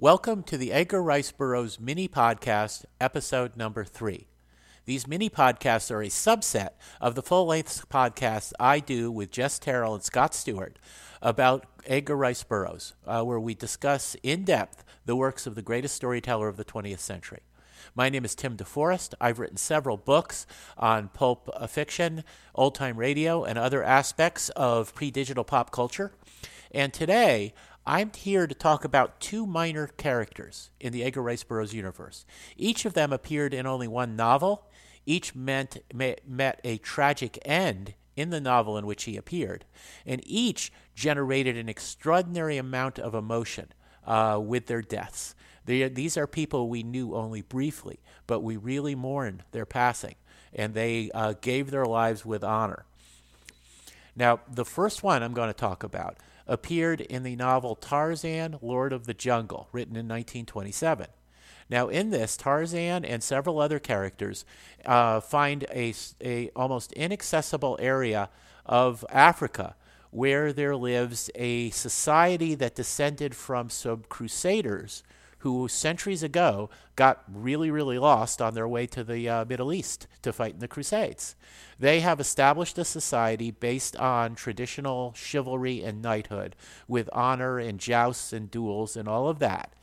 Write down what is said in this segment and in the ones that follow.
Welcome to the Edgar Rice Burroughs mini podcast, episode number three. These mini podcasts are a subset of the full length podcasts I do with Jess Terrell and Scott Stewart about Edgar Rice Burroughs, uh, where we discuss in depth the works of the greatest storyteller of the 20th century. My name is Tim DeForest. I've written several books on pulp fiction, old time radio, and other aspects of pre digital pop culture. And today, I'm here to talk about two minor characters in the Edgar Rice Burroughs universe. Each of them appeared in only one novel. Each meant, met a tragic end in the novel in which he appeared, and each generated an extraordinary amount of emotion uh, with their deaths. They, these are people we knew only briefly, but we really mourned their passing, and they uh, gave their lives with honor. Now, the first one I'm going to talk about appeared in the novel Tarzan, Lord of the Jungle, written in 1927. Now, in this, Tarzan and several other characters uh, find a, a almost inaccessible area of Africa where there lives a society that descended from some crusaders who centuries ago got really, really lost on their way to the uh, Middle East to fight in the Crusades. They have established a society based on traditional chivalry and knighthood, with honor and jousts and duels and all of that.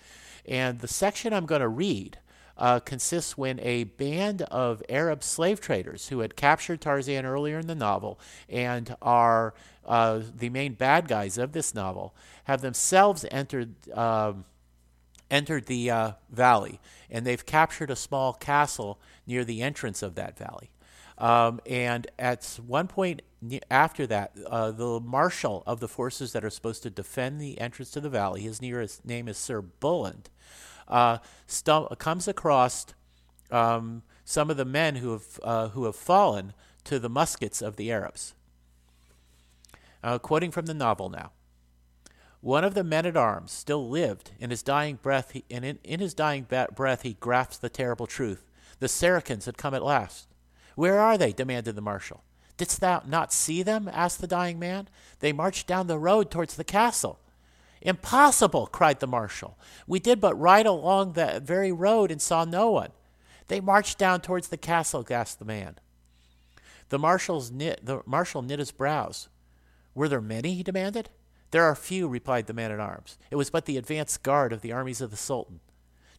And the section I'm going to read uh, consists when a band of Arab slave traders who had captured Tarzan earlier in the novel and are uh, the main bad guys of this novel have themselves entered. Um, entered the uh, valley, and they've captured a small castle near the entrance of that valley. Um, and at one point after that, uh, the marshal of the forces that are supposed to defend the entrance to the valley, his nearest name is Sir Bulland, uh, comes across um, some of the men who have uh, who have fallen to the muskets of the Arabs. Uh, quoting from the novel now. One of the men at arms still lived. In his dying breath, he, and in, in his dying breath, he grasped the terrible truth. The Saracens had come at last. Where are they? demanded the marshal. Didst thou not see them? asked the dying man. They marched down the road towards the castle. Impossible, cried the marshal. We did but ride along that very road and saw no one. They marched down towards the castle, gasped the man. The, marshal's knit, the marshal knit his brows. Were there many? he demanded. There are few, replied the man at arms. It was but the advance guard of the armies of the Sultan.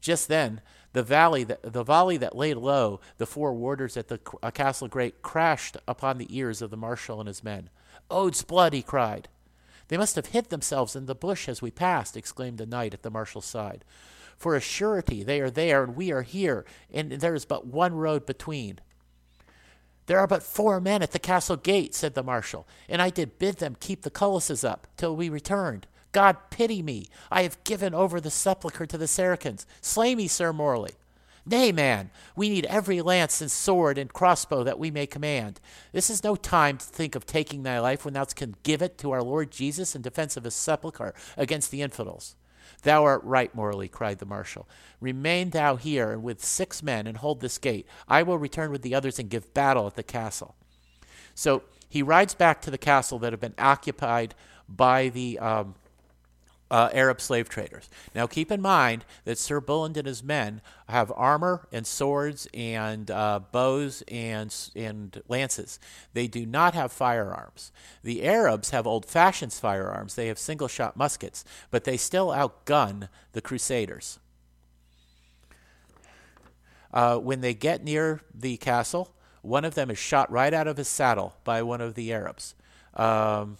Just then, the valley that, the volley that laid low the four warders at the uh, castle grate crashed upon the ears of the marshal and his men. Odd's blood, he cried. They must have hid themselves in the bush as we passed, exclaimed the knight at the marshal's side. For a surety they are there, and we are here, and there is but one road between. There are but four men at the castle gate, said the marshal, and I did bid them keep the culuses up till we returned. God pity me! I have given over the sepulchre to the Saracens. Slay me, Sir Morley. Nay, man, we need every lance and sword and crossbow that we may command. This is no time to think of taking thy life when thou canst give it to our Lord Jesus in defense of his sepulchre against the infidels. Thou art right, Morley, cried the marshal. Remain thou here and with six men and hold this gate. I will return with the others and give battle at the castle. So he rides back to the castle that had been occupied by the um, uh, Arab slave traders. Now, keep in mind that Sir Bulland and his men have armor and swords and uh, bows and, and lances. They do not have firearms. The Arabs have old fashioned firearms, they have single shot muskets, but they still outgun the Crusaders. Uh, when they get near the castle, one of them is shot right out of his saddle by one of the Arabs. Um,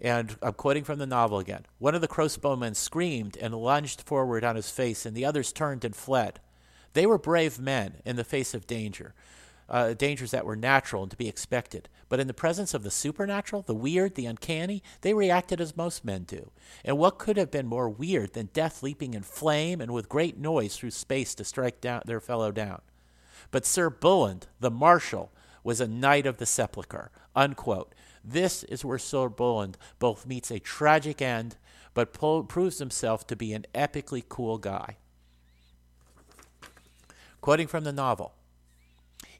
and I'm quoting from the novel again. One of the crossbowmen screamed and lunged forward on his face, and the others turned and fled. They were brave men in the face of danger, uh, dangers that were natural and to be expected. But in the presence of the supernatural, the weird, the uncanny, they reacted as most men do. And what could have been more weird than death leaping in flame and with great noise through space to strike down their fellow down? But Sir Bulland, the marshal, was a knight of the sepulchre. Unquote. This is where Sir Bulland both meets a tragic end, but po- proves himself to be an epically cool guy. Quoting from the novel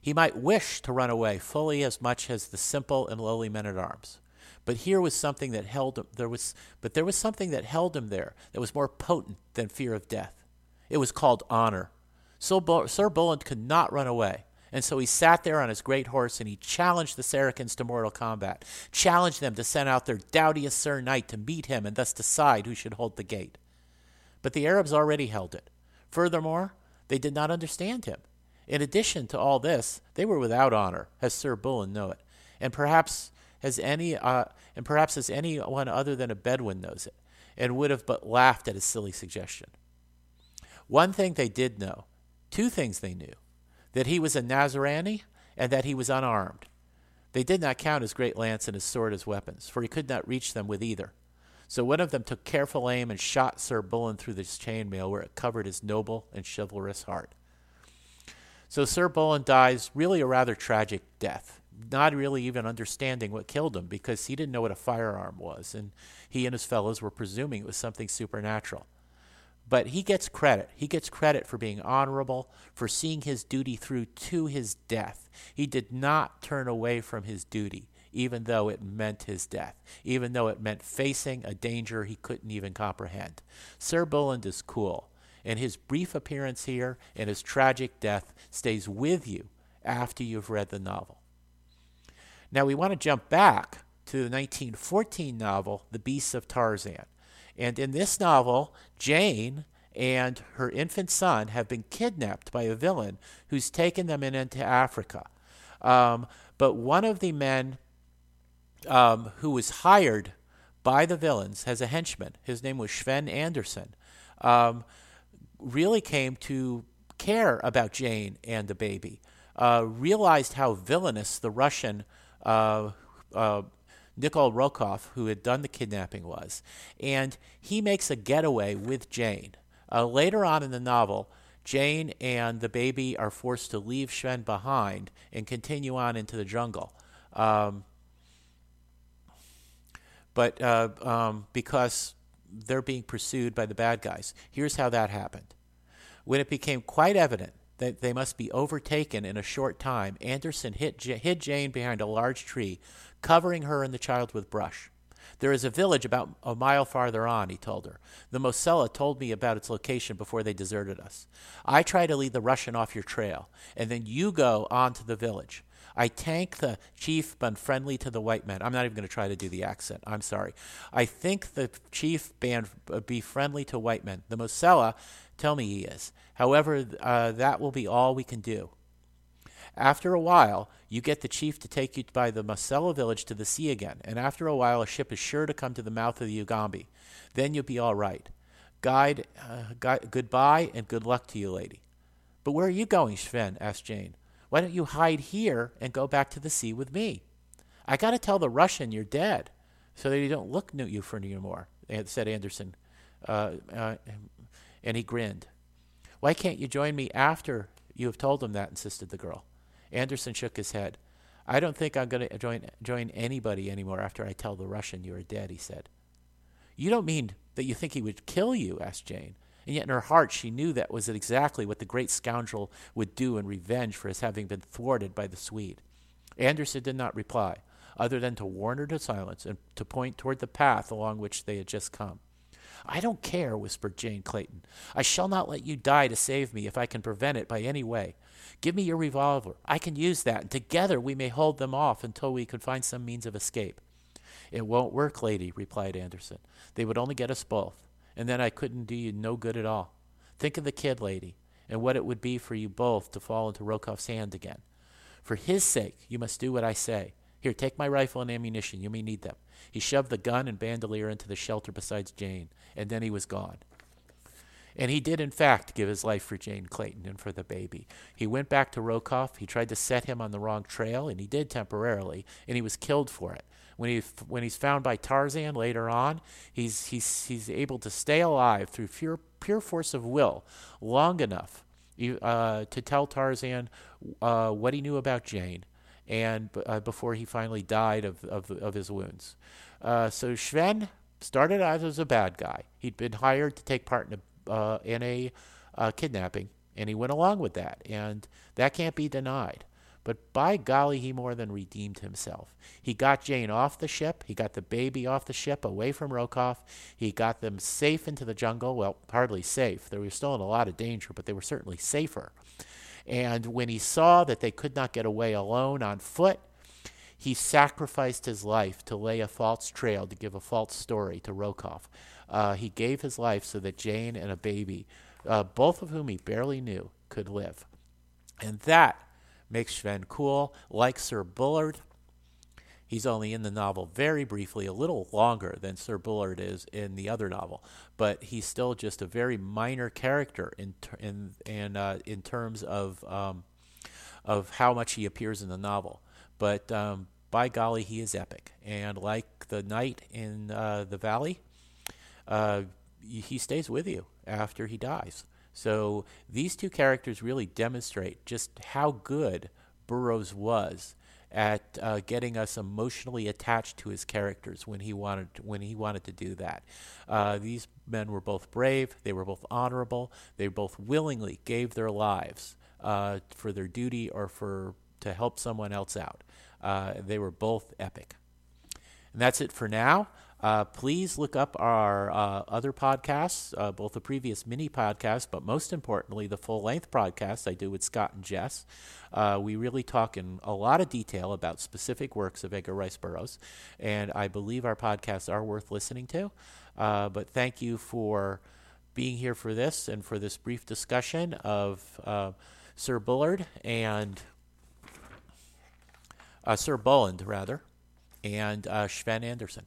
He might wish to run away fully as much as the simple and lowly men at arms. But here was something that held him. There was, but there was something that held him there that was more potent than fear of death. It was called honor. So Sir Bullen could not run away. And so he sat there on his great horse and he challenged the Saracens to mortal combat, challenged them to send out their doughtiest Sir Knight to meet him and thus decide who should hold the gate. But the Arabs already held it. Furthermore, they did not understand him. In addition to all this, they were without honor, as Sir Bullen knew it, and perhaps as any uh, and perhaps as anyone other than a Bedouin knows it, and would have but laughed at his silly suggestion. One thing they did know, two things they knew that he was a Nazarene and that he was unarmed. They did not count his great lance and his sword as weapons, for he could not reach them with either. So one of them took careful aim and shot Sir Bullen through the chainmail where it covered his noble and chivalrous heart. So Sir Bullen dies really a rather tragic death, not really even understanding what killed him because he didn't know what a firearm was, and he and his fellows were presuming it was something supernatural. But he gets credit. He gets credit for being honorable, for seeing his duty through to his death. He did not turn away from his duty, even though it meant his death, even though it meant facing a danger he couldn't even comprehend. Sir Bullen is cool, and his brief appearance here and his tragic death stays with you after you've read the novel. Now we want to jump back to the 1914 novel, The Beasts of Tarzan. And in this novel, Jane and her infant son have been kidnapped by a villain who's taken them in into Africa. Um, but one of the men um, who was hired by the villains as a henchman, his name was Sven Anderson, um, really came to care about Jane and the baby, uh, realized how villainous the Russian uh, uh, Nikol Rokoff, who had done the kidnapping, was. And he makes a getaway with Jane. Uh, later on in the novel, Jane and the baby are forced to leave Sven behind and continue on into the jungle. Um, but uh, um, because they're being pursued by the bad guys. Here's how that happened. When it became quite evident that they must be overtaken in a short time, Anderson hid, Jane behind a large tree, covering her and the child with brush. There is a village about a mile farther on, he told her. The Mosula told me about its location before they deserted us. I try to lead the Russian off your trail, and then you go on to the village. I tank the chief, but friendly to the white men. I'm not even going to try to do the accent. I'm sorry. I think the chief band uh, be friendly to white men. The Mosula tell me he is. However, uh, that will be all we can do. After a while, you get the chief to take you by the Mosula village to the sea again, and after a while, a ship is sure to come to the mouth of the Ugambi. Then you'll be all right. Guide, uh, guide, goodbye and good luck to you, lady. But where are you going, Sven? asked Jane. Why don't you hide here and go back to the sea with me? I got to tell the Russian you're dead, so that he don't look at you for anymore," said Anderson, uh, uh, and he grinned. Why can't you join me after you have told him that? insisted the girl. Anderson shook his head. I don't think I'm going to join, join anybody anymore after I tell the Russian you are dead, he said. You don't mean that you think he would kill you? asked Jane. And yet in her heart she knew that was exactly what the great scoundrel would do in revenge for his having been thwarted by the Swede. Anderson did not reply, other than to warn her to silence and to point toward the path along which they had just come. I don't care, whispered Jane Clayton. I shall not let you die to save me if I can prevent it by any way. Give me your revolver. I can use that, and together we may hold them off until we can find some means of escape. It won't work, lady, replied Anderson. They would only get us both, and then I couldn't do you no good at all. Think of the kid, lady, and what it would be for you both to fall into Rokoff's hand again. For his sake, you must do what I say. Here, take my rifle and ammunition. You may need them. He shoved the gun and bandolier into the shelter beside Jane, and then he was gone. And he did, in fact, give his life for Jane Clayton and for the baby. He went back to Rokoff. He tried to set him on the wrong trail, and he did temporarily, and he was killed for it. When, he, when he's found by Tarzan later on, he's, he's, he's able to stay alive through pure, pure force of will long enough uh, to tell Tarzan uh, what he knew about Jane and uh, before he finally died of, of, of his wounds. Uh, so Sven started out as a bad guy. He'd been hired to take part in a, uh, in a uh, kidnapping, and he went along with that, and that can't be denied. But by golly, he more than redeemed himself. He got Jane off the ship. He got the baby off the ship away from Rokoff. He got them safe into the jungle. Well, hardly safe. They were still in a lot of danger, but they were certainly safer. And when he saw that they could not get away alone on foot, he sacrificed his life to lay a false trail, to give a false story to Rokoff. Uh, he gave his life so that Jane and a baby, uh, both of whom he barely knew, could live. And that makes Sven cool, like Sir Bullard. He's only in the novel very briefly, a little longer than Sir Bullard is in the other novel, but he's still just a very minor character in in in uh, in terms of um, of how much he appears in the novel. But um, by golly, he is epic, and like the knight in uh, the valley, uh, he stays with you after he dies. So these two characters really demonstrate just how good Burroughs was at uh, getting us emotionally attached to his characters when he wanted to, when he wanted to do that. Uh, these men were both brave, they were both honorable, they both willingly gave their lives uh, for their duty or for to help someone else out. Uh, they were both epic. And that's it for now. Uh, please look up our uh, other podcasts, uh, both the previous mini podcasts, but most importantly, the full length podcast I do with Scott and Jess. Uh, we really talk in a lot of detail about specific works of Edgar Rice Burroughs, and I believe our podcasts are worth listening to. Uh, but thank you for being here for this and for this brief discussion of uh, Sir Bullard and Sir Bulland, rather, and Sven Anderson.